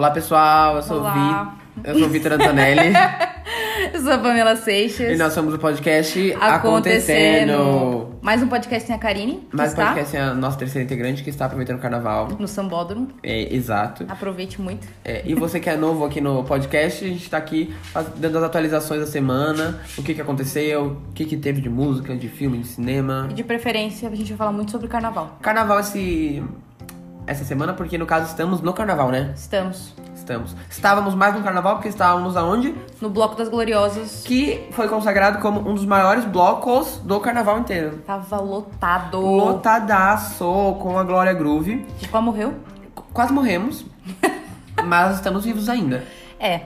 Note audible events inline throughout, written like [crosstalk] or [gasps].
Olá, pessoal. Eu sou Olá. Vi. Eu sou Vitor Antonelli. [laughs] Eu sou a Pamela Seixas. e nós somos o podcast Acontecendo. Mais um podcast tem a Karine, Mais um está podcast é a nossa terceira integrante que está aproveitando o carnaval. no Sambódromo. É, exato. Aproveite muito. É, e você que é novo aqui no podcast, a gente tá aqui dando as atualizações da semana, o que que aconteceu, o que que teve de música, de filme, de cinema. E de preferência, a gente vai falar muito sobre carnaval. Carnaval esse essa semana, porque no caso estamos no carnaval, né? Estamos Estamos. Estávamos mais no carnaval porque estávamos aonde? no Bloco das Gloriosas. Que foi consagrado como um dos maiores blocos do carnaval inteiro. Tava lotado. Lotadaço com a Glória Groove. De qual morreu? Qu- Quase morremos, [laughs] mas estamos vivos ainda. É.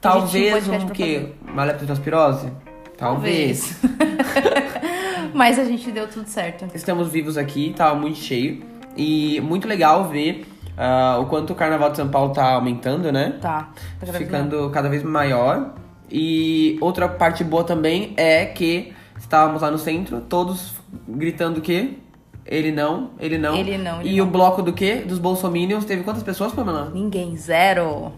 Talvez podcast um pra quê? Uma leptospirose? Talvez. [laughs] Mas a gente deu tudo certo. Estamos vivos aqui, tava muito cheio. E muito legal ver ah, o quanto o Carnaval de São Paulo tá aumentando, né? Tá. tá cada vez Ficando cada vez maior. E outra parte boa também é que estávamos lá no centro, todos gritando que ele não, ele não. Ele não, ele e o bloco do quê? Dos Bolsominions teve quantas pessoas, Pamela? Ninguém, zero.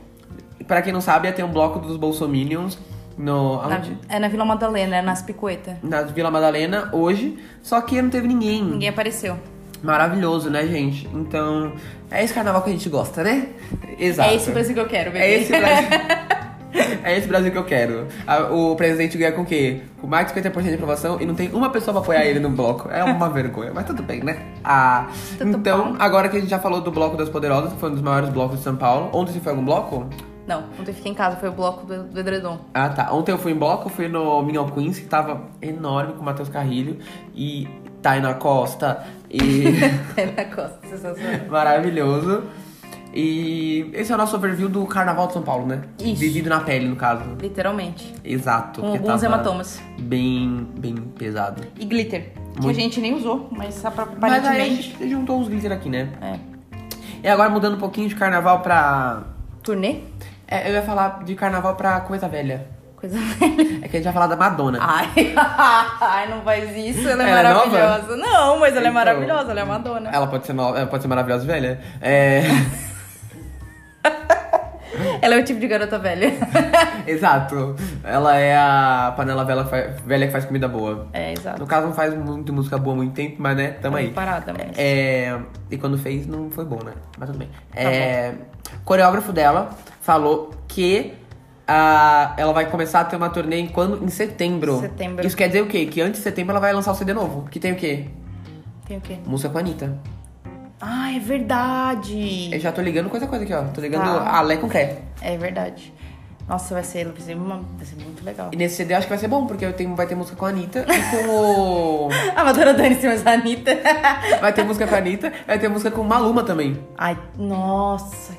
Pra quem não sabe, ter um bloco dos Bolsominions no, Na- é na Vila Madalena, é nas Picueta. na Vila Madalena hoje, só que não teve ninguém. Ninguém apareceu. Maravilhoso, né, gente? Então, é esse carnaval que a gente gosta, né? Exato. É esse o Brasil que eu quero, bebê. É esse Brasil. [laughs] [laughs] é esse Brasil que eu quero. O presidente ganha com o quê? Com mais de 50% de aprovação e não tem uma pessoa pra apoiar ele no bloco. É uma [laughs] vergonha, mas tudo bem, né? Ah, Tudo então, bom. agora que a gente já falou do Bloco das Poderosas, que foi um dos maiores blocos de São Paulo. Ontem você foi algum bloco? Não, ontem eu fiquei em casa, foi o bloco do, do Edredom. Ah, tá. Ontem eu fui em bloco, fui no Minion Queens, que tava enorme com o Matheus Carrilho e Taina Costa e [laughs] na [laughs] costa, sensacional. maravilhoso. E esse é o nosso overview do Carnaval de São Paulo, né? Isso. Vivido na pele, no caso. Literalmente. Exato. Com alguns hematomas. Bem, bem pesado. E glitter. Que a Muito. gente nem usou, mas Mas aí a aparentemente. gente juntou uns glitter aqui, né? É. E agora mudando um pouquinho de carnaval pra... Turnê? É, eu ia falar de carnaval pra coisa velha. Coisa velha. [laughs] É que a gente vai falar da Madonna. Ai, [laughs] ai, não faz isso, ela é Ela é nova? maravilhosa. não, mas ela é Então. maravilhosa, ela é Madonna. Ela pode ser, no... ela pode ser maravilhosa e velha. É... [laughs] Ela é o tipo de garota velha. Exato. Ela é a panela velha, que faz- velha que faz comida boa. É, No exato. caso, não faz muito música boa há muito tempo, mas né, tamo aí. Parada, mas. É, e quando fez, não foi bom, né? Mas tudo bem. É, coreógrafo dela falou que ela vai começar a ter uma turnê em, quando? em setembro. Setembro. Isso quer dizer o quê? Que antes de setembro ela vai lançar o CD novo. Que tem o quê? Tem o quê? Música com a Anitta. Ah, é verdade. Eu já tô ligando coisa coisa aqui, ó. Tô ligando Tá. a Lé com Cré. É verdade. Nossa, vai ser, vai ser, vai ser muito legal. E nesse CD eu acho que vai ser bom, porque eu tenho, vai ter música com a Anitta e com o. A Madonna dane-se, mas a Anitta. Vai ter música com a Anitta, vai ter música com Maluma também. Ai, nossa.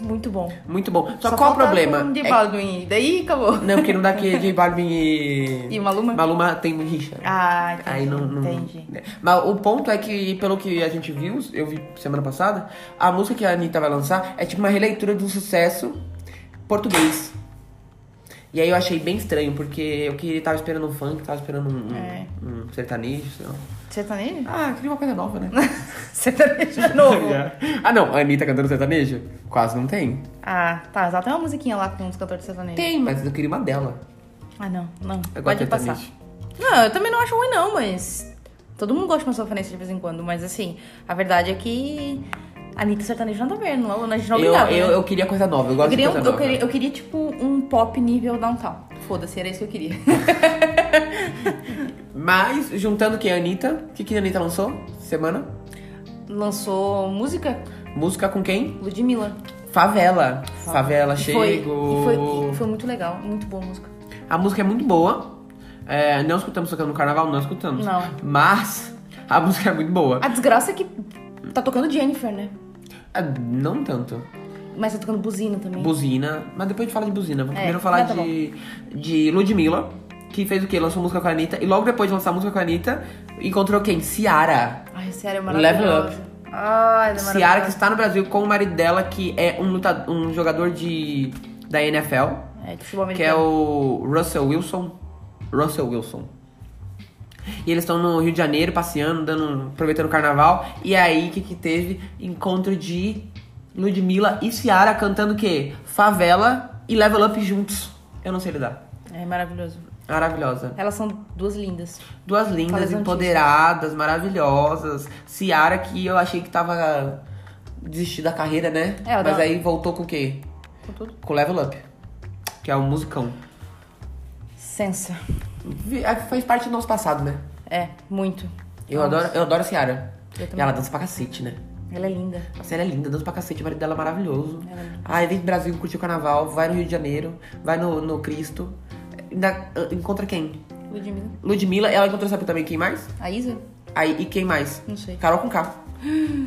Muito bom. Muito bom. Só, qual o problema? Com de É- Balvin. Daí acabou. Não, porque não dá que J Balvin e. [laughs] E Maluma? Maluma tem rixa. Ah, entendi. Aí não, não- Entendi. né. Mas o ponto é que, pelo que a gente viu, eu vi semana passada, a música que a Anitta vai lançar é tipo uma releitura de um sucesso português. E aí eu achei bem estranho, porque eu que tava esperando um funk, tava esperando um, É. um sertanejo, sei lá. Sertanejo? Ah, queria uma coisa nova, né? [laughs] Sertanejo de novo. [laughs] ah, não, a Anitta cantando sertanejo? Quase não tem. ah, tá. Ela tem uma musiquinha lá com os cantores sertanejos. Tem, mas eu queria uma dela. Ah, não. Não. Eu Pode de passar. sertanejo. Não, eu também não acho ruim, não, mas. Todo mundo gosta de uma sofrência de vez em quando. Mas assim, a verdade é que. A Anitta e sertanejo não tá vendo. Não, a gente não é Eu, eu, né? eu queria coisa nova, eu gosto Eu queria, de coisa eu, nova. queria, eu queria, tipo, um pop nível downtown. Foda-se, era isso que eu queria. [laughs] Mas, juntando que a Anitta, o que, que a Anitta lançou? Semana? Lançou música Música com quem? Ludmilla. Favela. Favela, E foi, e foi, foi muito legal, muito boa a música. A música é muito boa. É, não escutamos tocando no carnaval, não escutamos. Não. Mas a [laughs] música é muito boa. A desgraça é que tá tocando Jennifer, né? Ah, não tanto. Mas tá tocando buzina também. Buzina. Mas depois a gente fala de buzina. Vamos É, primeiro falar tá de, de Ludmilla, que fez o quê? Lançou música com a Anitta. E logo depois de lançar música com a Anitta, encontrou quem? Ciara. Ai, sério, é Level maravilhosa. Ai, é Ciara, que está no Brasil com o marido dela, que é um, lutador, um jogador de, da NFL, É, de futebol que é americano. o Russell Wilson. Russell Wilson. E eles estão no Rio de Janeiro passeando, dando, aproveitando o carnaval. E aí, o que, que teve? Encontro de Ludmilla e Ciara cantando o quê? Favela e Level Up juntos. Eu não sei lidar. É maravilhoso. Maravilhosa. Elas são duas lindas. Duas lindas, empoderadas, maravilhosas. Ciara, que eu achei que tava desistir da carreira, né? É, Mas aí voltou com o quê? Com tudo. Com Level Up. Que é um musicão. Sensa. É, Faz parte do nosso passado, né? É, muito. Eu Nossa, adoro, eu adoro a Ciara. E ela dança pra cacete, né? Ela é linda. Nossa, ela é linda, dança pra cacete, o marido dela é maravilhoso. Ela é linda. Ai, vem pro Brasil curtir o carnaval, vai no Rio de Janeiro, vai no, no Cristo. Ah, encontra quem? Ludmilla. Ludmilla, ela encontrou, sabe também quem mais? A Isa? Aí, e quem mais? Não sei. Carol com K.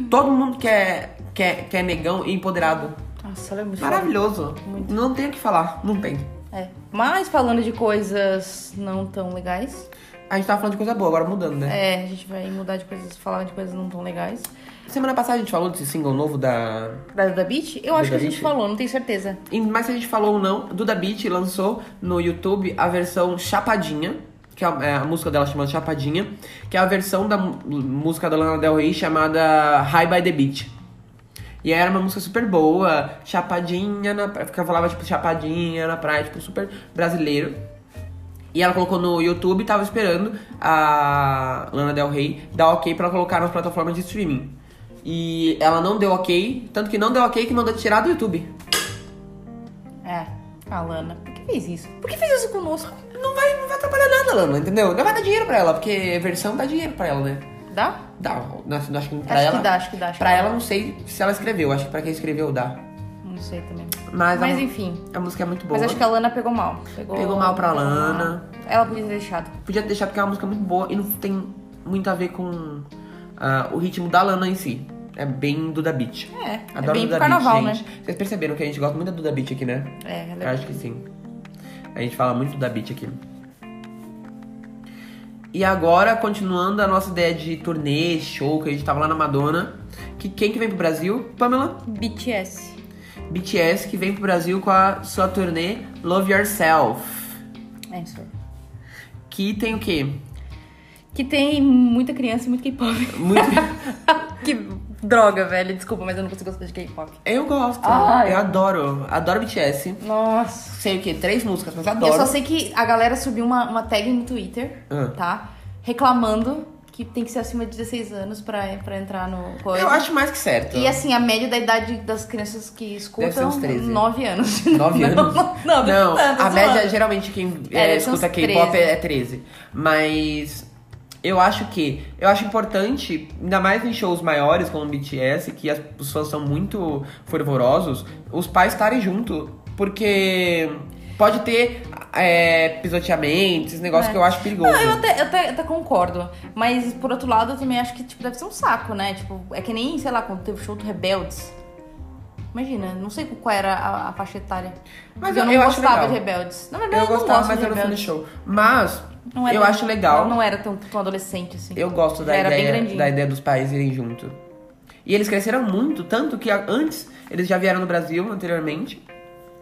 Todo mundo quer, quer, quer negão e empoderado. Nossa, ela é muito Maravilhoso. Muito. Não tem o que falar, não tem. É. Mas falando de coisas não tão legais, A gente tava falando de coisa boa, agora mudando, né? é, a gente vai mudar de coisas, falar de coisas não tão legais. Semana passada a gente falou desse single novo da. Da Duda Beat? Eu acho que a gente Beat? falou, não tenho certeza. E- Mas se a gente falou ou não, Duda Beat lançou no YouTube a versão Chapadinha, que é a, é a música dela chamada Chapadinha, que é a versão da música da Lana Del Rey chamada High by the Beach. E era uma música super boa, chapadinha na praia, eu falava tipo chapadinha na praia, tipo super brasileiro. E ela colocou no YouTube, tava esperando a Lana Del Rey dar ok pra ela colocar nas plataformas de streaming. E ela não deu ok, tanto que não deu ok que mandou tirar do YouTube. É, a Lana. Por que fez isso? Por que fez isso conosco? Não vai, não vai atrapalhar nada, Lana, entendeu? Não vai dar dinheiro pra ela, porque versão dá dinheiro pra ela, né? Dá? Dá, não, acho que pra Acho ela. que dá, acho que dá. Acho Pra que ela, dá. não sei se ela escreveu, acho que pra quem escreveu dá. Não sei também. Mas, Mas a, enfim. a música é muito boa. Mas acho que a Lana pegou mal. Pegou, Pegou mal pra pegou Lana. mal. Ela podia ter deixado. Podia deixar porque é uma música muito boa e não tem muito a ver com ah, o ritmo da Lana em si. É bem Duda Beat. É, Adoro é bem Duda carnaval, Beat, né? gente. Vocês perceberam que a gente gosta muito da Duda Beat aqui, né? É, ela Eu é acho que sim. A gente fala muito da Beat aqui. E agora, continuando a nossa ideia de turnê, show, que a gente tava lá na Madonna. Que quem que vem pro Brasil? Pamela? BTS. BTS, que vem pro Brasil com a sua turnê Love Yourself. É isso. Que tem o quê? Que tem muita criança e muito K-pop. Muito... [laughs] que droga, velho. Desculpa, mas eu não consigo gostar de K-pop. eu gosto. Ai. Eu adoro. Adoro BTS. Nossa. Sei o quê? Três músicas, mas Eu adoro. só sei que a galera subiu uma, uma tag no Twitter, Ah. tá? Reclamando que tem que ser acima de 16 anos pra, pra entrar no coisa. Eu acho mais que certo. E assim, a média da idade das crianças que escutam, uns 13. 9 anos. Nove [laughs] Não, anos? Não, não, Não, tanto, a média, geralmente, quem É, é, escuta K-pop 13. é 13. Mas eu acho que. Eu acho importante, ainda mais em shows maiores, como o BTS, que as, os fãs são muito fervorosos, os pais estarem junto. Porque pode ter é, pisoteamento, esses negócios É. que eu acho perigoso. Não, eu até, eu, até, eu até concordo. Mas, por outro lado, eu também acho que tipo, deve ser um saco, né? Tipo, é que nem, sei lá, quando teve o show do Rebeldes. Imagina, não sei qual era a, a faixa etária. Mas eu eu- não eu acho gostava de Rebeldes. Na verdade, Eu eu, não gostava, gosto mas de não Rebeldes. show. Mas Não era eu acho legal. Não, não era tão, tão adolescente, assim. Eu gosto da era ideia, da ideia dos pais irem junto. E eles cresceram muito, tanto que antes eles já vieram no Brasil anteriormente.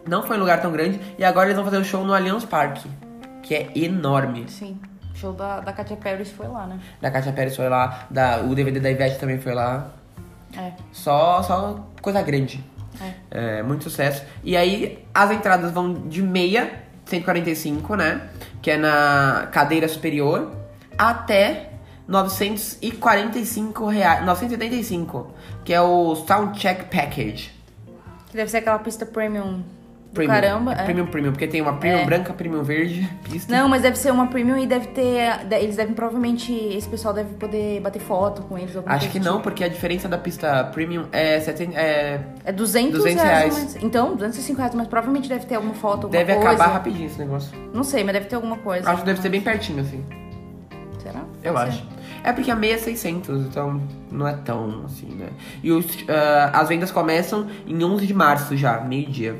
Não foi em lugar tão grande. E agora eles vão fazer o show no Allianz Parque, que é enorme. Sim. O show da, da Katia Perry foi lá, né? Da Katia Pérez foi lá, da, o DVD da Ivete também foi lá. É. Só, só coisa grande. É, muito sucesso. E aí as entradas vão de meia, 145, né? Que é na cadeira superior, até 945 reais. 975, que é o Soundcheck Package. Que deve ser aquela pista premium do Premium. caramba. É é. Premium Premium, porque tem uma Premium É. branca, Premium verde, pista. Não, mas deve ser uma premium e deve ter. Eles devem provavelmente. Esse pessoal deve poder bater foto com eles. Acho que do não, tipo. porque a diferença da pista Premium é, 70, é É 200, 200 reais. reais. mas- Então, 205 reais, mas provavelmente deve ter alguma foto, alguma deve coisa. acabar rapidinho esse negócio. Não sei, mas deve ter alguma coisa. Acho que deve ser bem pertinho, assim. Será? Eu Pode acho. ser. É porque a meia é 600, então não é tão assim, né? E os, ah, as vendas começam em 11 de março já, meio-dia.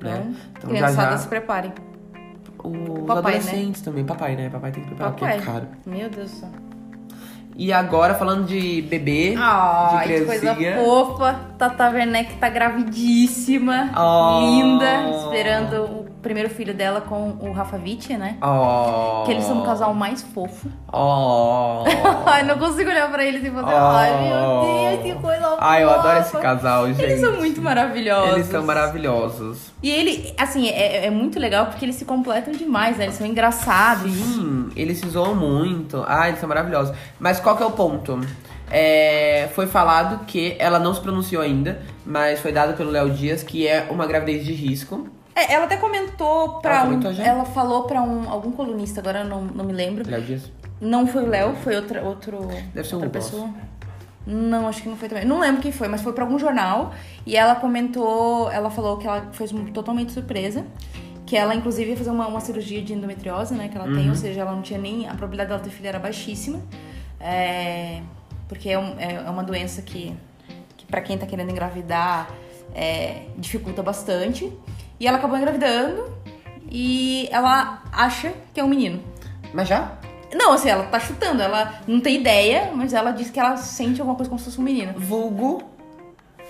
Né? Então, criançada, se preparem. Os Papai, adolescentes também, papai, né? Papai tem que preparar, Papai. porque é caro. Meu Deus do céu. E agora, falando de bebê, Ai, de que coisa criancinha. fofa. Tata Werneck tá gravidíssima. Oh. Linda. Esperando o primeiro filho dela com o Rafa Witt, né? Oh. Que eles são o casal mais fofo. Oh. [laughs] Ai, não consigo olhar pra eles e fazer, ai meu Deus, que coisa fofa. Ai, eu adoro esse casal, gente. Eles são muito maravilhosos. Eles são maravilhosos. E ele, assim, é, é muito legal porque eles se completam demais, né? Eles são engraçados. Sim, eles se zoam muito. Ah, eles são maravilhosos. Mas qual que é o ponto? É, foi falado que ela não se pronunciou ainda, mas foi dado pelo Léo Dias que é uma gravidez de risco. É, ela até comentou pra Ela um. já? Ela falou pra um, algum colunista, agora eu não, não me lembro. Léo Dias? Não foi o Léo, foi outra, outro, Deve ser outra pessoa. Não, acho que não foi também. Não lembro quem foi, mas foi pra algum jornal. E ela comentou, ela falou que ela foi totalmente surpresa. Que ela, inclusive, ia fazer uma, uma cirurgia de endometriose, né? Que ela Uhum. tem, ou seja, ela não tinha nem. A probabilidade dela ter filho era baixíssima. É, porque é, um- é- é uma doença que, que para quem tá querendo engravidar, é, dificulta bastante. E ela acabou engravidando e ela acha que é um menino. Mas já? Não, assim, ela tá chutando, ela não tem ideia, mas ela diz que ela sente alguma coisa como se fosse um menino. Vulgo.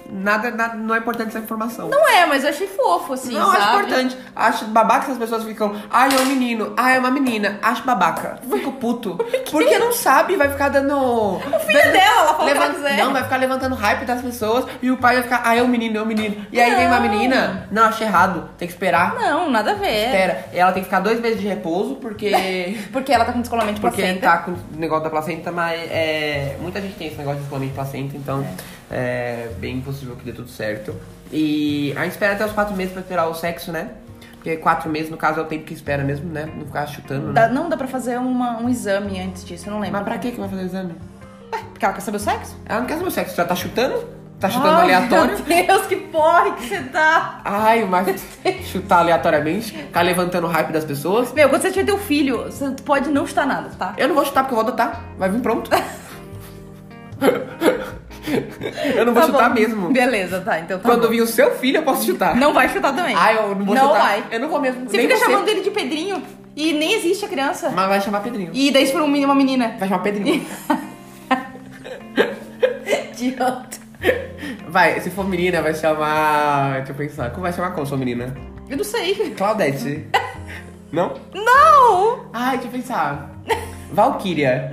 Nada, nada, não é importante essa informação. Não é, mas eu achei fofo, assim, Não, sabe? acho importante. Acho babaca que as pessoas ficam. Ai, é um menino. Ai, é uma menina. Acho babaca. [laughs] Fico puto. Porque não sabe, vai ficar dando. O filho dela, ela falou que ela. Não, vai ficar levantando hype das pessoas. E o pai vai ficar. Ai, é um menino, é um menino. E aí vem uma Não. menina. Não, achei errado. Tem que esperar. Não, nada a ver. Espera. Ela tem que ficar dois meses de repouso, porque. [laughs] Porque ela tá com descolamento de Porque placenta. tá com o negócio da placenta, mas é, muita gente tem esse negócio de descolamento de placenta, então é. bem possível que dê tudo certo. E a gente espera até os quatro meses pra esperar o sexo, né? Porque quatro meses, no caso, é o tempo que espera mesmo, né? Não ficar chutando, né? Dá- não, dá pra fazer uma- um exame antes disso, eu não lembro. Mas pra que que vai fazer o exame? Porque ela quer saber o sexo? Ela não quer saber o sexo, já tá chutando? Tá chutando Ai, aleatório? Meu Deus, que porre que você tá. Ai, mas chutar aleatoriamente, ficar levantando o hype das pessoas. Meu, quando você tiver teu filho, você pode não chutar nada, tá? Eu não vou chutar porque eu vou adotar. Vai vir pronto. [laughs] [laughs] eu não vou Tá chutar bom. mesmo. Beleza, tá. Então tá Quando bom. vir o seu filho, eu posso chutar. Não vai chutar também. Ah, eu não vou Não chutar. vai. Eu não vou mesmo. Você nem fica você. chamando ele de Pedrinho e nem existe a criança. Mas vai chamar Pedrinho. E daí se for um menino, uma menina. Vai chamar Pedrinho. [laughs] Idiota. vai, se for menina, vai chamar. Deixa eu pensar. Como vai chamar como sua menina? Eu não sei. Claudete. [laughs] não? Não! Ai, deixa eu pensar. Valkyria.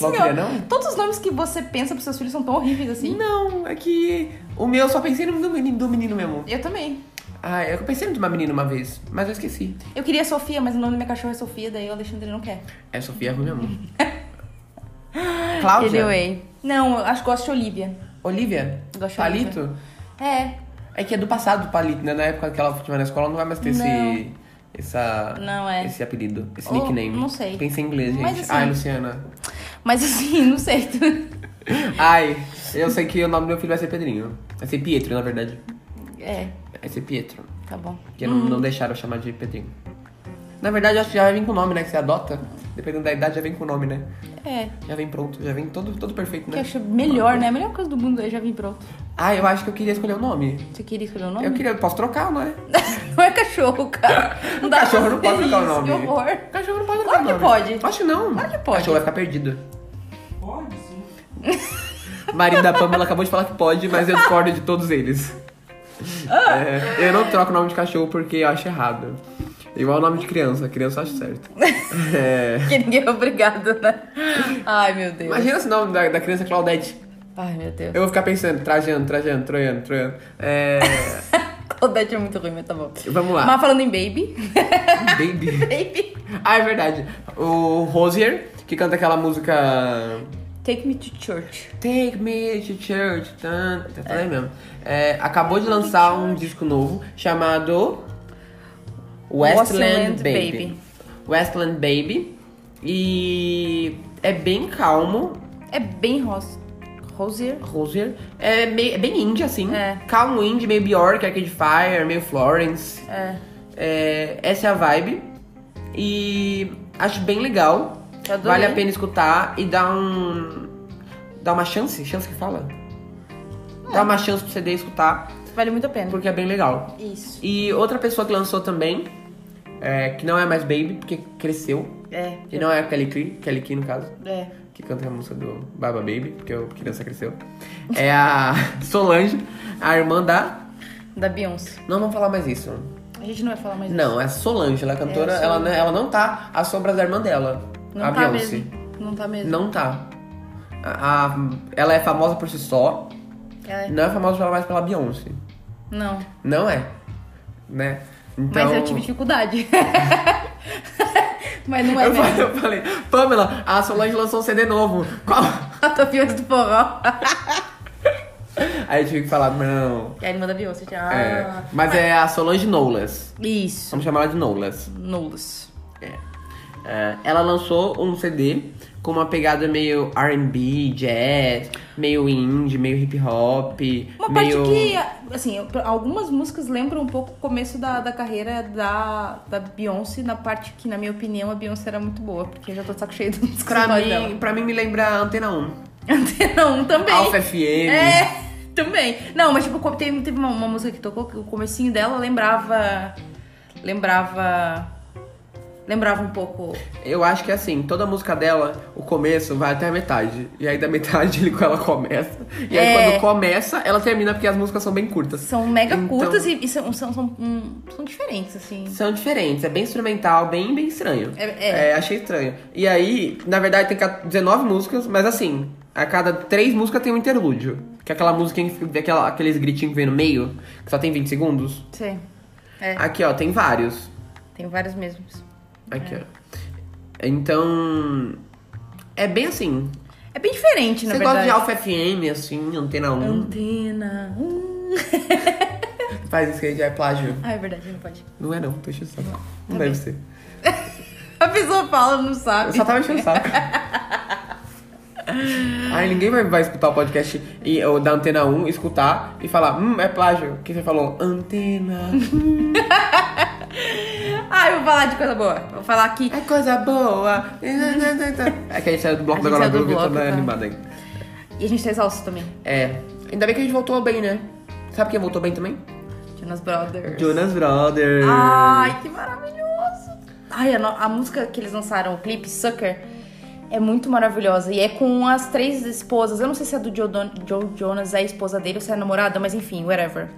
Não? Todos os nomes que você pensa pros seus filhos são tão horríveis assim. Não, é que. O meu eu só pensei no do menino, do menino mesmo. Eu também. Ah, eu pensei no de uma menina uma vez, mas eu esqueci. Eu queria Sofia, mas o nome da minha cachorra é Sofia, daí o Alexandre não quer. É Sofia ruim mesmo. [laughs] Cláudia? Anyway. Não, eu acho que gosto de Olivia. Olivia? Gosto de Palito? É. É que é do passado do Palito, né? Na época que ela foi na escola não vai mais ter Não. esse. Essa, Não, é. Esse apelido, esse Ou, nickname. não sei. Pensei em inglês, gente. Mas assim- Ai, Luciana. Mas assim, [laughs] não sei. Ai, eu sei que o nome do meu filho vai ser Pedrinho. Vai ser Pietro, na verdade. É, Vai ser Pietro. tá bom. Porque não, não deixaram eu chamar de Pedrinho. Na verdade, eu acho que já vai vir com o nome, né? Que você adota. Dependendo da idade, já vem com o nome, né? É. Já vem pronto, já vem todo, todo perfeito, Que eu né? acho melhor, né? A melhor coisa do mundo, eu já vim pronto. Ah, eu acho que eu queria escolher o nome. Você queria escolher o nome? Eu queria, posso trocar, não é? [laughs] Não é cachorro, cara. [laughs] Não dá pra Cachorro não pode trocar o nome. Que horror. Cachorro não pode Claro trocar que o nome. pode. Acho que não. Claro que pode. Cachorro vai ficar perdido. Pode sim. [laughs] Marido da Pamela acabou de falar que pode, mas eu discordo de todos eles. É, eu não troco o nome de cachorro porque eu acho errado. Igual o nome de criança, criança eu acho certo. É, Que ninguém é obrigado, né? Ai, meu Deus. imagina esse nome da, da criança Claudete. Ai, meu Deus. Eu vou ficar pensando, trajando, trajando, troiando, troiando. É, [laughs] Claudete é muito ruim, mas tá bom. vamos lá. Mas falando em Baby. [laughs] Baby. [laughs] baby. Ah, é verdade. O Rosier, que canta aquela música Take me to church. Take me to church. Tá tá aí mesmo. É, acabou de lançar um disco novo chamado Westland, Westland Baby. Baby. Westland Baby. E é bem calmo. É bem ros... Rosier. Rosier. É, meio, é bem indie, assim. É. Calmo indie, meio Bjork, Arcade Fire, meio Florence. É. É, essa é a vibe. E acho bem legal. Vale a pena escutar e dar um. Dar uma chance? Chance que fala? Dá uma chance pro CD escutar, Vale muito a pena. porque é bem legal. Isso. E outra pessoa que lançou também, é, que não é mais Baby, porque cresceu. É. E não é a Kelly Key, Kelly Key no caso, É. que canta a música do Baba Baby, porque a criança cresceu. É a [laughs] Solange, a irmã da. Da Beyoncé. Não vamos falar mais isso. A gente não vai falar mais Não, é Solange, ela é cantora, É, ela, ela não tá à sombra da irmã dela, Não a tá Beyoncé. mesmo. Não tá mesmo. Não tá. A- a- ela é famosa por si só, É. não é famosa mais pela Beyoncé. Não. Não é, né? Então... Mas eu tive dificuldade. [laughs] Mas não é Eu falei, mesmo. eu falei, Pamela, a Solange lançou um CD novo. Qual? [laughs] A Tapiões do Forró. Aí eu tive que falar, não. E a irmã da Beyoncé. Ah. É, mas é a Solange Knowles. Isso. Vamos chamar ela de Knowles. Nulos. É, ela lançou um CD com uma pegada meio R&B, jazz, meio indie, meio hip hop, Uma meio... parte que, assim, algumas músicas lembram um pouco o começo da, da carreira da, da Beyoncé, na parte que, na minha opinião, a Beyoncé era muito boa, porque eu já tô de saco cheio dos Pra canções mim, dela. pra mim me lembra a Antena 1. Antena 1 também. Alpha FM. É, [laughs] também. Não, mas tipo, teve, teve uma, uma música que tocou que o comecinho dela lembrava. Lembrava. Lembrava um pouco. Eu acho que assim, toda música dela, o começo vai até a metade. E aí da metade ela começa. E aí É. quando começa, ela termina porque as músicas são bem curtas. São mega Então- curtas e, e são, são, são, hum, são diferentes, assim. São diferentes, é bem instrumental, bem, bem estranho. É- é. achei estranho. E aí, na verdade, tem 19 músicas, mas assim, a cada três músicas tem um interlúdio. Que é aquela música, que- aquela, aqueles gritinhos que vem no meio, que só tem 20 segundos. Sim. É, Aqui, ó, tem vários. tem vários mesmos. Aqui, ó. Então. É bem assim. É bem diferente, na Você gosta verdade. de Alpha FM, assim, Antena 1. Antena. Hum. [laughs] Faz isso que já é plágio. Ah, é verdade, não pode. Não é não, tô enchendo o saco. Não, Tá deve ser. [laughs] A pessoa fala, não Eu sabe. só tava enchendo o saco. [laughs] Ai, ninguém vai, vai escutar o podcast e, ou da Antena 1, escutar e falar, hum, é plágio. Que você falou, Antena. [laughs] Eu vou falar de coisa boa. Vou falar aqui. É coisa boa. [laughs] É que a gente saiu do bloco da Glória Groove, tô bloco, tá. animada aí. E a gente tá exausto também. É. Ainda bem que a gente voltou bem, né? Sabe quem voltou bem também? Jonas Brothers. Jonas Brothers. Ai, que maravilhoso! Ai, a, no- a música que eles lançaram, o clipe Sucker, é muito maravilhosa. E é com as três esposas. Eu não sei se é do Joe, Don- Joe Jonas, é a esposa dele ou se é a namorada, mas enfim, whatever.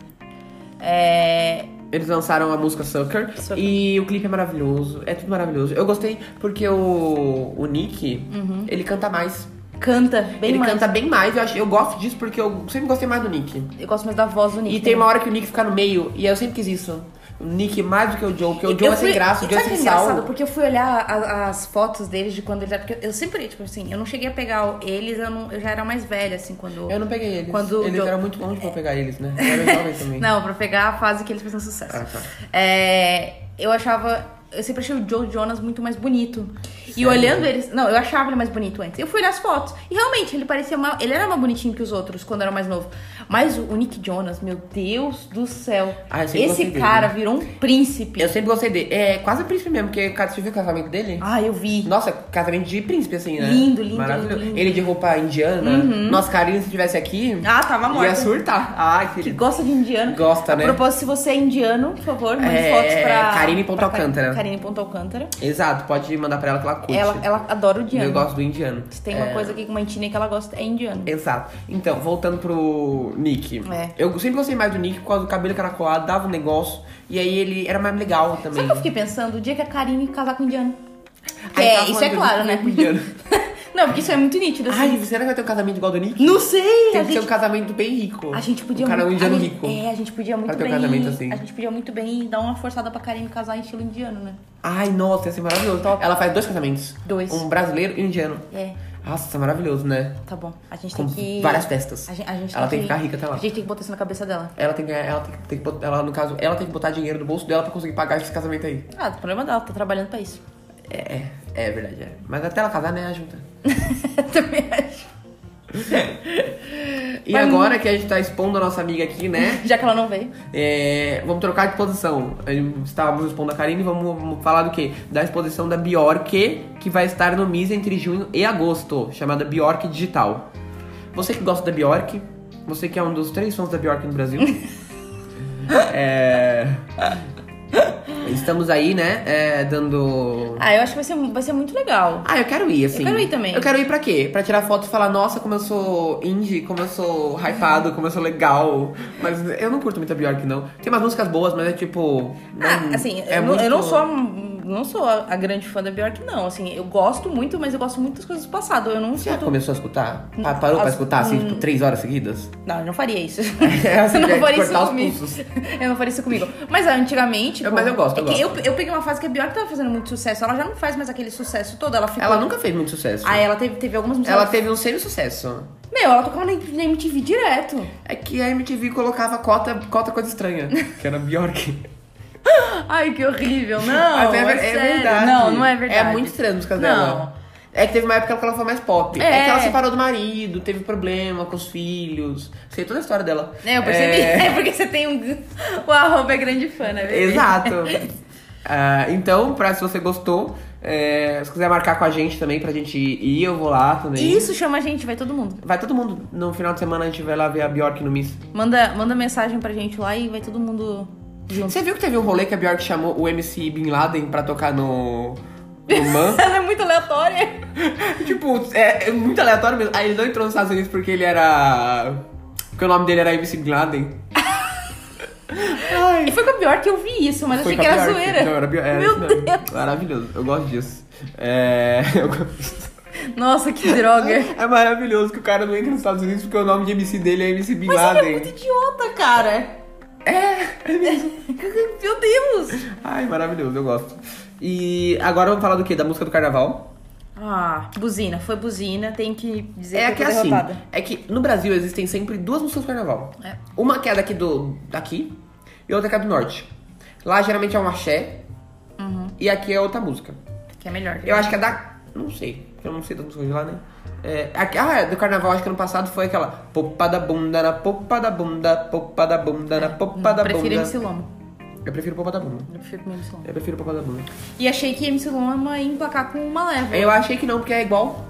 É. Eles lançaram a música Sucker, Sucker. e o clipe é maravilhoso, é tudo maravilhoso. Eu gostei porque o, o Nick, ele canta mais. Canta bem ele mais. canta bem mais, eu, acho, eu gosto disso porque eu sempre gostei mais do Nick. Eu gosto mais da voz do Nick. E tem né? uma hora que o Nick fica no meio, e eu sempre quis isso. Nick mais do que o Joe, porque o Joe Eu é sem fui- graça, o Joe é sem que é engraçado? sal. Porque eu fui olhar a- as fotos deles de quando eles eram. Porque eu sempre, tipo assim, eu não cheguei a pegar eles, eu, não- eu já era mais velha, assim, quando. Eu não peguei eles. Quando eles Joe- eram muito longe pra eu pegar eles, né? Eu era jovem também. Não, pra pegar a fase que eles fizeram sucesso. Ah, tá. É, eu achava. Eu sempre achei o Joe Jonas muito mais bonito. E Sério? olhando eles. Não, eu achava ele mais bonito antes. Eu fui olhar as fotos. E realmente, ele parecia mais. Ele era mais bonitinho que os outros quando era mais novo. Mas o, Nick Jonas, meu Deus do céu. Ah, esse cara dele. virou um príncipe. Eu sempre gostei dele. É quase príncipe mesmo, porque cara, você viu o casamento dele? Ah, eu vi. Nossa, casamento de príncipe, assim, né? Lindo, lindo, Maravilhoso. lindo, lindo. Ele de roupa indiana. Nossa, Karine, se estivesse aqui, Ah, tava ia morta. surtar. Ai, Que querido. gosta de indiano. Gosta, A né? propósito, se você é indiano, por favor, mande É, fotos pra. Karine ponto pra Alcântara. Karine ponto Alcântara. Exato, pode mandar pra ela que ela curte. Ela, ela adora o indiano. Eu gosto do indiano. Se tem uma É, coisa aqui com uma etnia que ela gosta, é indiano. Exato. Então, voltando pro Nick. É. Eu sempre gostei mais do Nick por causa do cabelo caracolado, dava um negócio. E aí ele era mais legal também. Sabe o que eu fiquei pensando? O dia que a Karine casar com o indiano. É, isso é claro, né? [laughs] Não, porque isso é muito nítido, assim. Ai, será que vai ter um casamento igual do Nick? não sei! Tem que ser um gente, casamento bem rico. a gente podia Um cara um muito- indiano gente- rico. É, a gente podia muito ter um bem. casamento assim. A gente podia muito bem dar uma forçada pra Karine casar em estilo indiano, né? Ai, nossa, ia ser maravilhoso. Ela faz dois casamentos. Dois. Um brasileiro e um indiano. É, Nossa, isso é maravilhoso, né? tá bom. A gente Com tem que. várias festas. A gente, a gente Ela tem que ficar rica até lá. A gente tem que botar isso na cabeça dela. Ela tem que, ela tem, que- tem que botar, ela, no caso, ela tem que botar dinheiro no bolso dela pra conseguir pagar esse casamento aí. Ah, o problema dela, tá trabalhando pra isso. É, é, é verdade, é. Mas até ela casar, né, ajuda. [laughs] Também acho. [laughs] E Mas- agora que a gente tá expondo a nossa amiga aqui, né? [laughs] Já que ela não veio. é, vamos trocar de posição. Estávamos expondo a Karine e vamos, vamos falar do quê? Da exposição da Bjork, que vai estar no MIS entre junho e agosto, chamada Bjork Digital. Você que gosta da Bjork, você que é um dos três fãs da Bjork no Brasil. [laughs] é... estamos aí, né, é, dando... Ah, eu acho que vai ser, vai ser muito legal. Ah, eu quero ir, assim. Eu quero ir também. Eu quero ir pra quê? Pra tirar foto e falar, nossa, como eu sou indie, como eu sou hypado, como eu sou legal. Mas eu não curto muito a Bjork, não. Tem umas músicas boas, mas é tipo... Ah, não- assim, é eu, não, muito- eu não sou, não sou a, grande fã da Bjork, não. Assim, eu gosto muito, mas eu gosto muito das coisas do passado. Eu não Você já sinto... começou a escutar? Pa- Parou pra As- escutar, assim, hum. tipo, três horas seguidas? Não, eu não faria isso. [laughs] [laughs] É, assim, eu não faria isso comigo. [laughs] Eu não faria isso comigo. Mas ah, antigamente. Eu- pô, mas eu gosto, eu é gosto. Eu, eu peguei uma fase que a Bjork tava fazendo muito sucesso. Ela já não faz mais aquele sucesso todo. Ela ficou. Ela nunca fez muito sucesso. Ah, ela teve, teve algumas músicas. Ela teve um semi-sucesso. Meu, ela tocava na, na MTV direto. É que a MTV colocava cota, cota coisa estranha, que era Bjork. [gasps] Ai, que horrível. Não, [laughs] é, é, é verdade. Não, não é verdade. É muito estranho as músicas Não. dela. É que teve uma época que ela foi mais pop. É. É. que ela separou do marido, teve problema com os filhos. Sei toda a história dela. É, eu percebi. É, [laughs] É, porque você tem um. [laughs] O arroba é grande fã, né? bebê? Exato. Ah, então, pra se você gostou, é, se quiser marcar com a gente também pra gente ir, eu vou lá também. Isso, chama a gente, vai todo mundo. Vai todo mundo. No final de semana a gente vai lá ver a Bjork no Miss. Manda, manda mensagem pra gente lá e vai todo mundo junto. Você viu que teve um rolê que a Bjork chamou o MC Bin Laden pra tocar no. [laughs] Ela é muito aleatória. [laughs] tipo, é, é muito aleatório mesmo. Aí ele não entrou nos Estados Unidos porque ele era. Porque o nome dele era MC Bin Laden. [laughs] Ai. E foi com a pior que eu vi isso, mas Foi achei que era Bjork. zoeira. Não, era, Bjork, era Meu mesmo. Deus. Maravilhoso. Eu gosto disso. É. Eu gosto. Nossa, que droga. É maravilhoso que o cara não entra nos Estados Unidos porque o nome de MC dele é MC Bin Mas ele é Laden. muito idiota, cara. É. [laughs] Meu Deus. Ai, maravilhoso, eu gosto. E agora vamos falar do quê? Da música do carnaval. Ah, buzina. Foi buzina. Tem que dizer É que que eu tô assim, derrotada. é que no Brasil existem sempre duas músicas do carnaval. É. Uma que é daqui do. daqui e outra que é do norte. Lá geralmente é um axé Uhum. e aqui é outra música. Que é melhor. Eu acho que é da. Não sei, porque eu não sei das músicas de lá, né? É, ah, é, do carnaval, acho que ano passado foi aquela Popa da bunda na popa da bunda, popa da bunda na popa da Eu prefiro bunda. MC Loma. Eu prefiro popa da bunda. Eu prefiro MC Loma. Eu prefiro popa da bunda. E achei que MC Loma ia emplacar com uma leva. Eu achei que não, porque é igual.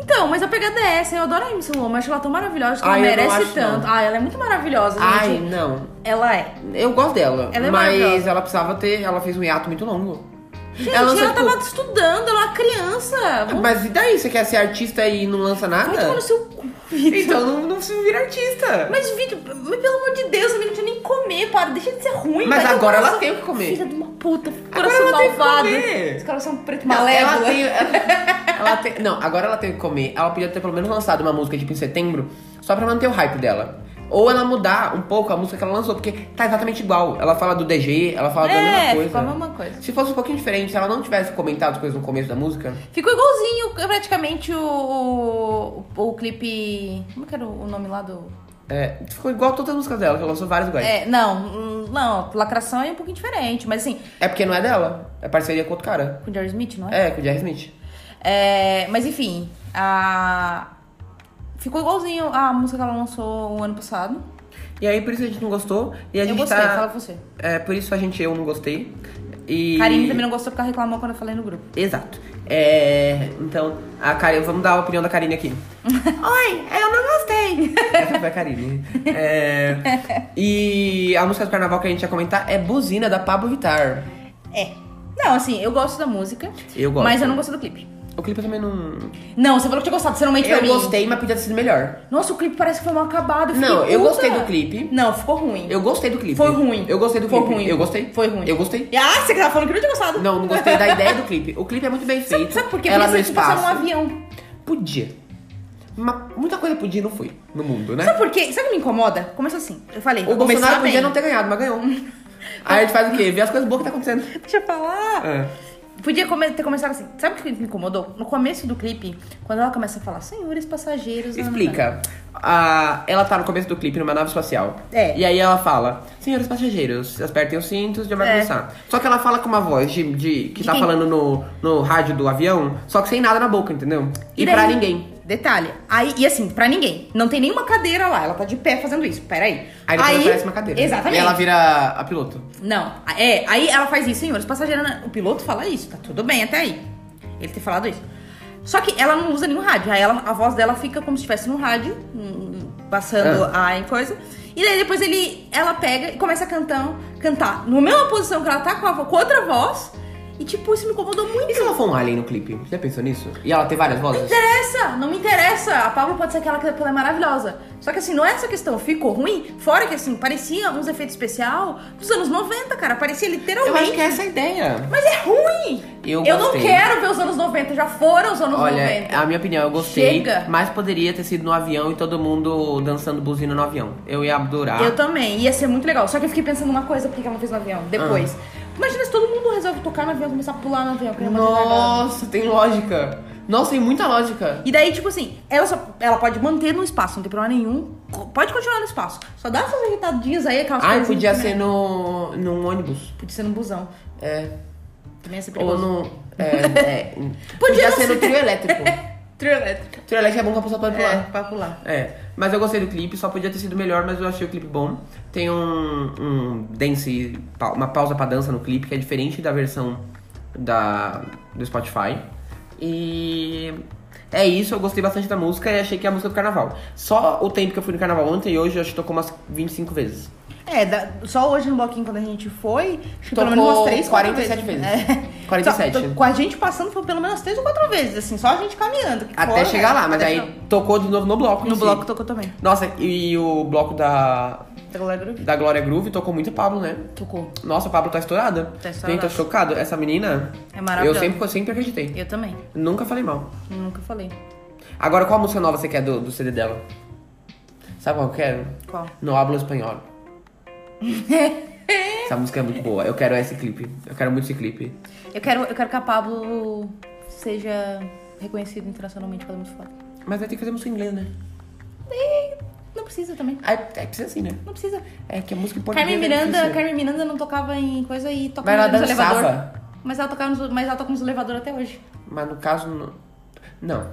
Então, mas a pegada é essa. Eu adoro a MC Loma. Acho ela tão maravilhosa. Ela Ai, não merece acho, tanto. não. Ah, ela é muito maravilhosa, Ai, gente. não. Ela é. Eu gosto dela, Ela é mas ela precisava ter. Ela fez um hiato muito longo. Gente, ela ela, lançou, tipo, tava estudando, ela é uma criança. Vamos Mas e daí? Você quer ser artista e não lança vai tomar nada? no seu cu, Vitor. Então não, não se vira artista. Mas, Vitor, pelo amor de Deus, a menina não tinha nem comer, para, deixa de ser ruim. Mas agora ela tem o que comer. Filha de uma puta, Agora coração ela tem o que malvado. comer. Esse coração preto malévola. ela tem, [laughs] ela, ela tem. Não, agora ela tem que comer. Ela podia ter pelo menos lançado uma música tipo em setembro, só pra manter o hype dela. Ou ela mudar um pouco a música que ela lançou, porque tá exatamente igual. Ela fala do DG, ela fala da mesma É, coisa. ficou a mesma coisa. Se fosse um pouquinho diferente, se ela não tivesse comentado as coisas no começo da música, Ficou igualzinho praticamente o, o, o clipe... Como que era o nome lá do... é, ficou igual todas as músicas dela, que ela lançou várias iguais. É. É, não, não, lacração é um pouquinho diferente, mas assim, porque não é dela, é parceria com outro cara. com o Jerry Smith, não é? É, com o Jerry Smith. É, mas enfim, a... ficou igualzinho a música que ela lançou o ano passado. E aí por isso a gente não gostou. E a Eu gente gostei, tá. fala você. É, por isso a gente eu não gostei. E. Karine também não gostou porque ela reclamou quando eu falei no grupo. Exato. É, então, a Karine, vamos dar a opinião da Karine aqui. [laughs] Oi, eu não gostei. Essa foi a Karine. É, e a música do carnaval que a gente ia comentar é Buzina, da Pablo Vittar. É. Não, assim, eu gosto da música. Eu gosto. Mas eu não gostei do clipe. O clipe eu também não. Não, você falou que tinha gostado, você não mente pra Eu mim. gostei, mas podia ter sido melhor. Nossa, o clipe parece que foi mal acabado. fiquei Não, eu puta. gostei do clipe. Não, ficou ruim. Eu gostei do clipe. Foi ruim. Eu gostei do Foi clipe. ruim. Eu gostei. Foi ruim. Eu gostei. Ah, você que tava falando que não tinha gostado. Não, não gostei da ideia do clipe. O clipe é muito bem [laughs] feito. sabe por quê? Ela Porque no você passar espaço. num avião. Podia. Mas muita coisa podia e não foi no mundo, né? Sabe por quê? Sabe o que me incomoda? Começa assim. Eu falei, O vou começar Bolsonaro bem. podia não ter ganhado, mas ganhou. [laughs] Aí a gente faz o quê? Vê as coisas boas que tá acontecendo. [laughs] Deixa eu falar. É. Podia ter começado assim. Sabe o que me incomodou? No começo do clipe, quando ela começa a falar, senhores passageiros... Explica. Ah, ela tá no começo do clipe numa nave espacial. É. E aí ela fala: Senhores passageiros, apertem os cintos, já vai É. começar. Só que ela fala com uma voz de, de- que De tá quem? falando no, no rádio do avião, só que sem nada na boca, entendeu? E, daí? pra ninguém. Detalhe. Aí, e assim, pra ninguém. Não tem nenhuma cadeira lá. Ela tá de pé fazendo isso. Peraí. Aí depois aparece uma cadeira. Exatamente. E ela vira a piloto. Não, é, aí ela faz isso, senhores passageiros. né? O piloto fala isso, tá tudo bem até aí. Ele ter falado isso. Só que ela não usa nenhum rádio. Aí ela, a voz dela fica como se estivesse no rádio, passando a em coisa. E daí depois ele, ela pega e começa a cantar, cantar na mesma posição que ela tá com, a, com outra voz. E tipo, isso me incomodou muito. E se ela for um alien no clipe? Você já pensou nisso? E ela ter várias Não vozes? interessa, não me interessa. A Pablo pode ser aquela que ela é maravilhosa. Só que assim, não é essa questão. Ficou ruim. Fora que assim, parecia uns efeitos especial dos anos 90, cara. Parecia Eu literalmente. acho que é essa a ideia. Mas é ruim. Eu não gostei. quero ver os anos 90. Já foram os anos Olha, 90. a minha opinião, eu gostei. Chega. Mas poderia ter sido no avião e todo mundo dançando buzina no avião. Eu ia adorar. Eu também, ia ser muito legal. Só que eu fiquei pensando uma coisa, porque ela não fez no avião. Depois. Ah. Imagina se todo mundo resolve tocar no avião, começar a pular no avião. é. Nossa, tem lógica. Nossa, tem muita lógica. E daí, tipo assim, ela, só, ela pode manter no espaço, não tem problema nenhum. Pode continuar no espaço. Só dá essas irritadinhas aí, aquelas Ai, coisas. podia ser né? no, num ônibus. Podia ser no busão. É. Também ia ser Ou perigoso. no. É, [laughs] é, Podia podia ser no trio elétrico. [laughs] Trio elétrico. trio é bom que a pessoa pode É, pular. pra pular. É, mas eu gostei do clipe, só podia ter sido melhor, mas eu achei o clipe bom. Tem um, um dance, uma pausa pra dança no clipe, que é diferente da versão da, do Spotify. E é isso, eu gostei bastante da música e achei que é a música do carnaval. Só o tempo que eu fui no carnaval ontem e hoje, eu acho que tocou umas 25 vezes. É, da- só hoje no bloquinho, quando a gente foi, acho que Tocou pelo menos umas 3, 47 vezes. É. 47. Só- com a gente passando foi pelo menos 3 ou 4 vezes, assim, só a gente caminhando. Até fora, chegar lá, mas aí tocou de novo no bloco. No bloco tocou também. Nossa, e o bloco da, Da Glória Groove? da Glória Groove tocou muito Pablo, né? Tocou. Nossa, a Pablo tá estourada. Tá estourada. Gente, tô chocado. Essa menina. É maravilhosa. Eu sempre, eu sempre acreditei. Eu também. Nunca falei mal. Nunca falei. Agora, qual música nova você quer do, do CD dela? Sabe qual eu quero? Qual? No Hablo Espanhol. [laughs] Essa música é muito boa. Eu quero esse clipe. Eu quero muito esse clipe. Eu quero, eu quero que a Pablo seja reconhecida internacionalmente, porque ela é muito foda. Mas vai ter que fazer música em inglês, né? E não precisa também. É, é precisa assim, né? Não precisa. É que a música em português Carmen é Miranda, difícil. Carmen Miranda não tocava em coisa e tocava Mas ela nos elevador. dançava. Mas ela tocava nos, mas ela toca nos elevadores até hoje. Mas no caso, não. [laughs] Não.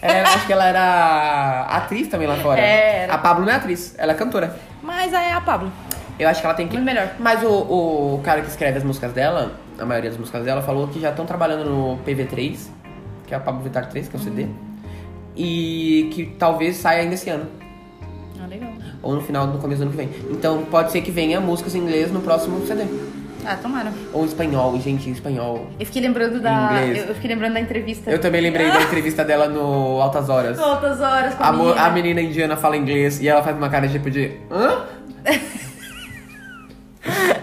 Ela, acho que ela era atriz também lá fora. É, era. A Pablo não é atriz, ela é cantora. Mas é a Pablo. Eu acho que ela tem que. Muito melhor. Mas o, o cara que escreve as músicas dela, a maioria das músicas dela, falou que já estão trabalhando no PV3, que é o Pablo Vittar 3, que é o CD. E que talvez saia ainda esse ano. Ah, legal. Ou no final, no começo do ano que vem. Então pode ser que venha músicas em inglês no próximo CD. Ah, tomara. Ou espanhol, gente, em espanhol. Eu fiquei lembrando da. Eu, eu fiquei lembrando da entrevista. Eu também lembrei da [laughs] entrevista dela no Altas Horas. Quantas horas com a, A, menina. a menina indiana fala inglês e ela faz uma cara tipo de. Hã? [laughs]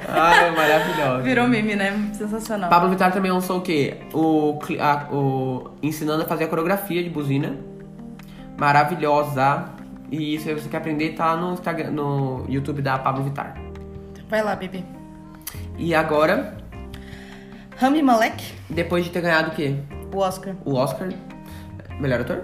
Ai, maravilhosa. Virou meme, né? Sensacional. Pablo Vittar também lançou o quê? O, a- o ensinando a fazer a coreografia de buzina. Maravilhosa. E se você quer aprender, tá no Instagram, no YouTube da Pablo Vittar. Vai lá, bebê. E agora, Rami Malek, depois de ter ganhado o quê? o Oscar. O Oscar, melhor ator?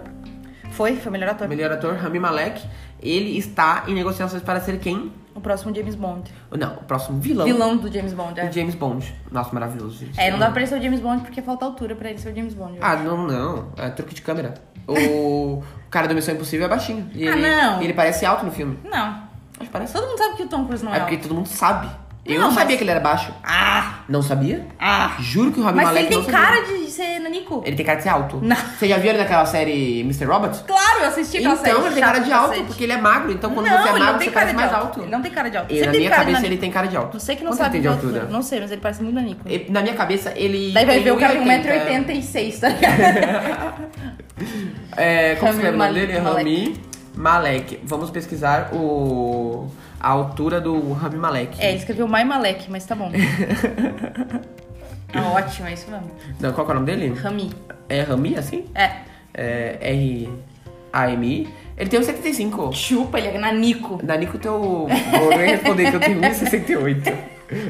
Foi? Foi o melhor ator. Melhor ator, Rami Malek. Ele está em negociações para ser quem? O próximo James Bond. Não, o próximo vilão. Vilão do James Bond, é. O James Bond. Nossa, maravilhoso, gente. É, não dá pra ele ser o James Bond porque falta altura pra ele ser o James Bond. Ah, acho. não, não. É truque de câmera. O cara do Missão Impossível é baixinho. E Ah, ele, não. e ele parece alto no filme. Não. Acho que parece. Todo mundo sabe que o Tom Cruise não é, É porque alto. todo mundo sabe. Eu Não, não, mas- sabia que ele era baixo. Ah! Não sabia? Ah! Juro que o Rami Mas Malek ele não tem sabia. cara de ser nanico. Ele tem cara de ser alto. Não. Você já viu ele naquela série Mr. Robot? Claro, eu assisti aquela série Então, ele tem cara de alto, cacete. porque ele é magro. Então, quando não, você é ele não magro, você parece mais alto. alto. Ele não tem cara de alto. E Você na minha cabeça, nanico. ele tem cara de alto. Você que não Quanto sabe ele de de altura? Não sei, mas ele parece muito nanico. Na minha cabeça, ele. Daí vai ver o cara 1,80. 1,86m, tá ligado? [laughs] É, como o nome Malek. dele? Rami Malek. Vamos pesquisar o, a altura do Rami Malek. É, ele escreveu Mai Malek, mas tá bom. ah, [laughs] ótimo, é isso mesmo. Não, qual que é o nome dele? Rami. É Rami, assim? É. É R-A-M-I. Ele tem 1,75. Chupa, ele é nanico. Danico, teu. Vou nem responder que eu tenho 1,68.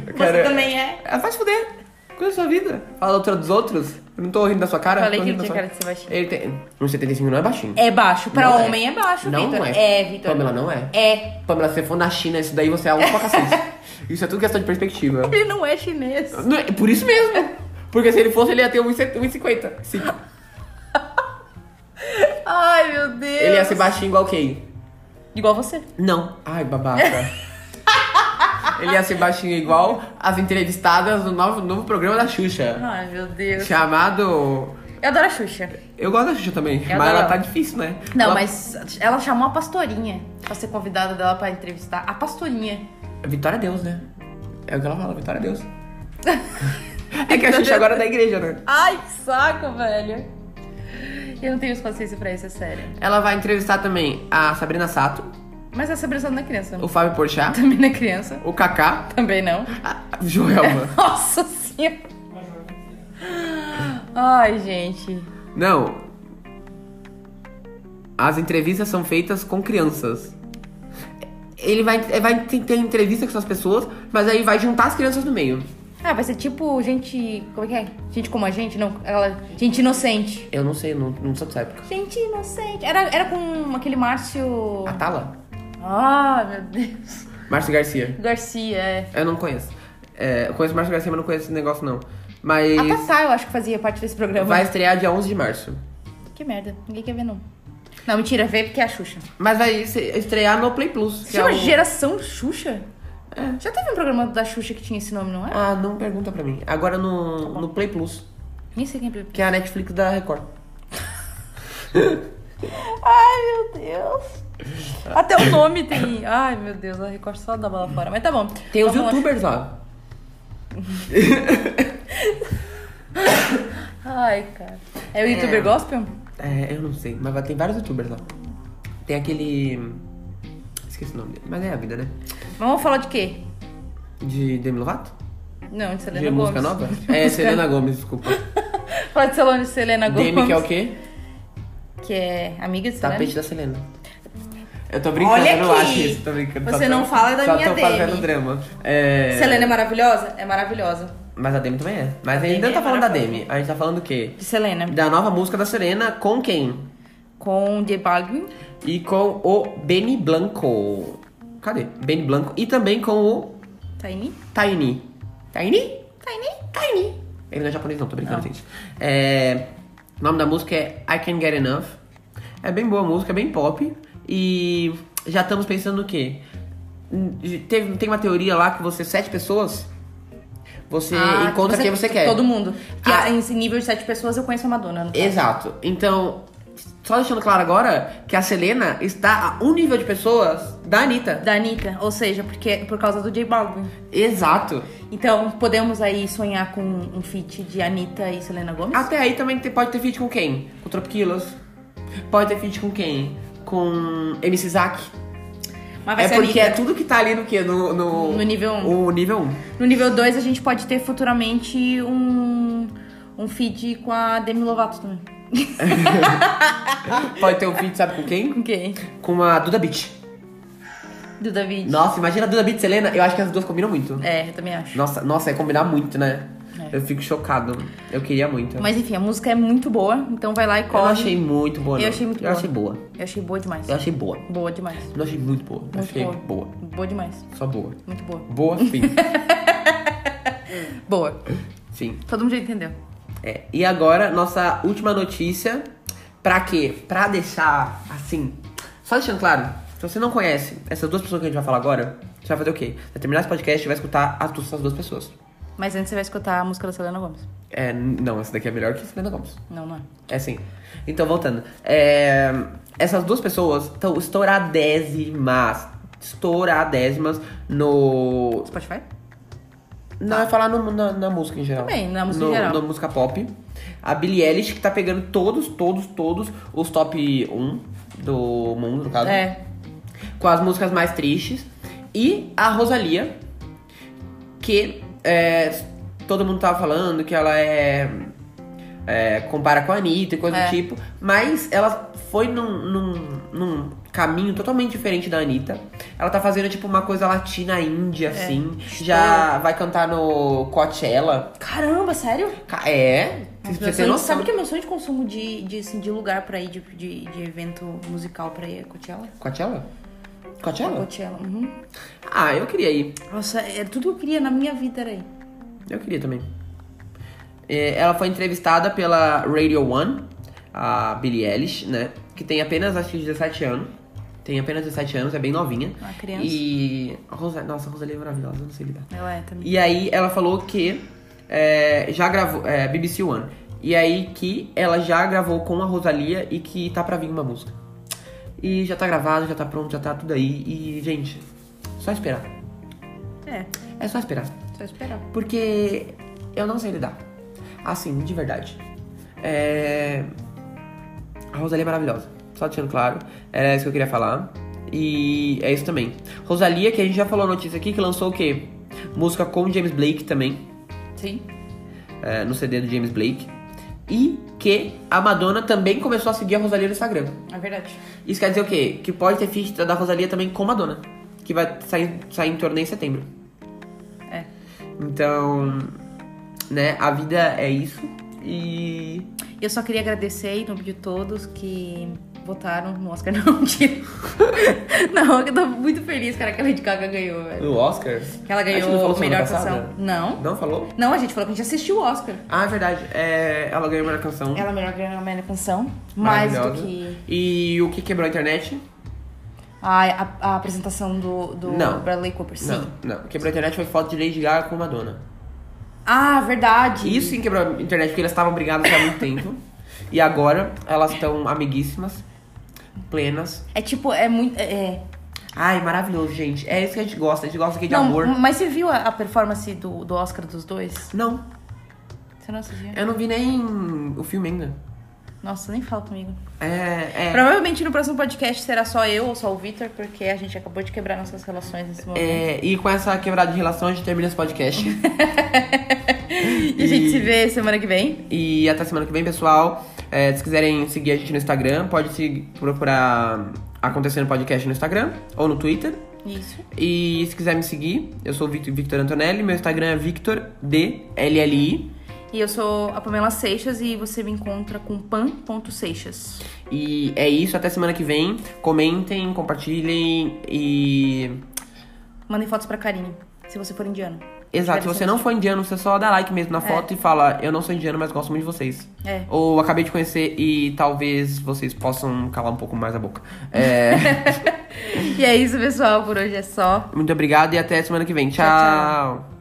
Eu Você também é. Ah, Vai se fuder. Da sua vida. Fala da altura dos outros. Eu não tô rindo da sua cara. Falei tô que ele da tinha sua- cara de ser baixinho. Ele tem. 1,75 não é baixinho. É baixo. Pra Não é. homem é, baixo, Não Vitor. é. É, Vitor. Pamela, não é. É. Pamela, se você for na China, isso daí você é alto pra cacete. Isso é tudo questão de perspectiva. Ele não é chinês. Não é- Por isso mesmo. Porque se ele fosse, ele ia ter 1,50. Cinco. Ai, meu Deus. Ele ia ser baixinho igual quem? Igual você. Não. Ai, babaca. [laughs] ele ia ser baixinho igual as entrevistadas do novo, novo programa da Xuxa. Ai, meu Deus. Chamado Eu adoro a Xuxa. Eu gosto da Xuxa também, mas ela adoro. tá difícil, né? Não, Ela- mas ela chamou a pastorinha pra ser convidada dela pra entrevistar. A pastorinha. Vitória a Deus, né? É o que ela fala, Vitória a Deus. [laughs] é que a Xuxa agora é da igreja, né? Ai, que saco, velho. Eu não tenho paciência pra isso, é sério. Ela vai entrevistar também a Sabrina Sato, Mas essa não é criança. o Fábio Porchat, [laughs] Também não é criança. o Kaká, Também não. a Joelma. [laughs] Nossa senhora. Ai, gente. Não. As entrevistas são feitas com crianças. Ele vai, vai ter ter entrevista com essas pessoas, mas aí vai juntar as crianças no meio. Ah, vai ser tipo gente. Como é que é? Gente como a gente? Não, ela. Gente inocente. Eu não sei, não, não sou dessa época. Gente inocente. Era, era com aquele Márcio. Atala? Ah, meu Deus. Márcio Garcia. Garcia, é. Eu não conheço. É, eu conheço Márcio Garcia, mas não conheço esse negócio, não. Mas A Tatá, eu acho que fazia parte desse programa. vai estrear dia 11 de março. Que merda. Ninguém quer ver, não. Não, mentira, vê porque é a Xuxa. Mas vai estrear no Play Plus. É chama o- Geração Xuxa? Já teve um programa da Xuxa que tinha esse nome, não é? Ah, não pergunta pra mim. Agora Tá no, no Play Plus, Nem sei quem é. que é a Netflix da Record. [laughs] Ai, meu Deus. Até o nome tem. Ai, meu Deus, a Record só dá bola fora. Mas tá bom. Tem os youtubers lá. Ai, cara. É o youtuber É. gospel? É, eu não sei, mas tem vários youtubers lá. Tem aquele. Esqueci o nome dele, mas é a vida, né? Vamos falar de quê? De Demi Lovato? Não, de Selena de Gomes. música nova? [laughs] É, Selena Gomes, desculpa. [laughs] Falar de Selena, Selena Gomes. Demi, que é o quê? Que é amiga de Selena. Tapete da Selena. Eu tô brincando, Olha eu não aqui. acho isso, tô brincando. Você não fala da só minha tô fazendo drama. É... Selena é maravilhosa? É maravilhosa. Mas a Demi também é. Mas a gente não tá é falando da. Demi, a gente tá falando do quê? De Selena. Da nova música da Selena com quem? Com The Balvin. E com o Benny Blanco. Cadê? Benny Blanco. E também com o Tiny. Tiny. Tiny? Tiny? Tiny. Ele não é japonês não, tô brincando, Não. gente. É, o nome da música é I Can't Get Enough. É bem boa a música, é bem pop. E já estamos pensando no quê? Teve, tem uma teoria lá que você, sete pessoas, você Ah, encontra quem você quer. Todo mundo. Que Ah. em nível de sete pessoas eu conheço a Madonna. Exato. Então, só deixando claro agora que a Selena está a um nível de pessoas da Anitta. Da Anitta. Ou seja, porque, por causa do J Balvin. Exato. Então, podemos aí sonhar com um feat de Anitta e Selena Gomez? Até aí também pode ter feat com quem? Com Tropiquilos. Pode ter feat com quem? Com MC Zack. É porque é Anitta. tudo que tá ali no quê? No, no, No nível um. O nível 1. No nível 2, a gente pode ter futuramente um, um feat com a Demi Lovato também. [laughs] Pode ter um feat, sabe com quem? Com quem? Com a Duda Beat. Do David. Nossa, imagina a Duda Beat e Selena. Eu acho que as duas combinam muito. É, eu também acho. Nossa, nossa, é combinar muito, né? Eu fico chocado. Eu queria muito. Mas enfim, a música é muito boa, então vai lá e eu corre. não achei muito boa, não. Eu achei muito Eu boa. achei boa. Eu achei boa demais. Eu achei boa. Boa demais. Não achei muito boa. Eu Muito achei boa. boa. Boa demais. Só boa. Muito boa. Boa, sim. [laughs] Boa. sim. Todo mundo já entendeu. É, e agora, nossa última notícia. Pra quê? Pra deixar assim. Só deixando claro, se você não conhece essas duas pessoas que a gente vai falar agora, você vai fazer o quê? Vai terminar esse podcast e vai escutar as duas pessoas. Mas antes você vai escutar a música da Selena Gomez. É, não, essa daqui é melhor que a Selena Gomes. Não, não é. É sim. Então, voltando. É, essas duas pessoas estão estouradésimas. Estouradésimas no. Spotify? Não, é falar no- na, na música em geral. Também, na música no, em geral. Na música pop. A Billie Eilish, que tá pegando todos, todos, todos os top 1 do mundo, no caso. É. Com as músicas mais tristes. E a Rosalia, que é, todo mundo tava falando que ela é, é, compara com a Anitta e coisa É. do tipo. Mas ela foi num, num, num caminho totalmente diferente da Anitta. Ela tá fazendo tipo uma coisa latina índia, assim. Já vai cantar no Coachella. Caramba, sério? É, você sonho- sabe que é meu sonho de consumo de, de, assim, de lugar pra ir, de, de, de evento musical pra ir? É Coachella? Coachella? Coachella? Coachella. Uhum. Ah, eu queria ir. Nossa, é tudo que eu queria na minha vida era ir. Eu queria também. É, Ela foi entrevistada pela Radio One, a Billie Eilish, né? Que tem apenas, acho que 17 anos. Tem apenas 17 anos, é bem novinha. Uma criança. E. Rosa... Nossa, a Rosalie é maravilhosa, não sei lidar. Ela é também. E aí ela falou que é, já gravou. É, BBC One. E aí que ela já gravou com a Rosalia e que tá pra vir uma música. E já tá gravado, já tá pronto, já tá tudo aí. E, gente, só esperar. É, É só esperar. só esperar. Porque eu não sei lidar. Assim, de verdade. É... A Rosalia é maravilhosa. Só deixando claro. Era isso que eu queria falar. E é isso também. Rosalia, que a gente já falou a notícia aqui, que lançou o quê? Música com James Blake também. Sim. é, no CD do James Blake. E que a Madonna também começou a seguir a Rosalia no Instagram. É verdade. Isso quer dizer o quê? Que pode ter feat da Rosalia também com Madonna. Que vai sair, sair em torno em setembro. É. Então, né, a vida é isso. E. Eu só queria agradecer em nome de todos que votaram no Oscar. [laughs] Não, mentira. Não, eu tô muito feliz, cara, que a Lady Gaga ganhou, velho. O Oscar? Que ela ganhou a melhor canção. passada? Não. Não falou? Não, a gente falou que a gente assistiu o Oscar. Ah, é verdade. É, ela ganhou a melhor canção. Ela é melhor ganhou a melhor canção. Mais do que E o que quebrou a internet? a, a, a apresentação do, do Não. Bradley Cooper. Sim. Não, não. Quebrou a internet foi foto de Lady Gaga com Madonna. Ah, verdade. Isso sim quebrou a internet, porque elas estavam brigadas há muito tempo. E agora elas estão amiguíssimas, plenas. É tipo, é muito. É, é. Ai, maravilhoso, gente. É isso que a gente gosta. A gente gosta aqui de Não, amor. mas você viu a, a performance do, do Oscar dos dois? Não, Você não assistiu? eu não vi nem o filme ainda. Nossa, nem fala comigo. É, é. Provavelmente no próximo podcast será só eu ou só o Victor, porque a gente acabou de quebrar nossas relações nesse momento. É, e com essa quebrada de relação, a gente termina esse podcast. [laughs] E a gente se vê semana que vem. E até semana que vem, pessoal. É, se quiserem seguir a gente no Instagram, pode se procurar Acontecendo Podcast no Instagram ou no Twitter. Isso. E se quiser me seguir, eu sou o Victor, Victor Antonelli, meu Instagram é Victor D L L I. E eu sou a Pamela Seixas e você me encontra com pan.seixas. E é isso, até semana que vem. Comentem, compartilhem e. Mandem fotos pra Karine, se você for indiano. Exato, se você não for indiano, você só dá like mesmo na É. foto e fala, eu não sou indiano, mas gosto muito de vocês. É. Ou acabei de conhecer e talvez vocês possam calar um pouco mais a boca. É, [laughs] E é isso, pessoal. Por hoje é só. muito obrigado e até semana que vem. Tchau, tchau.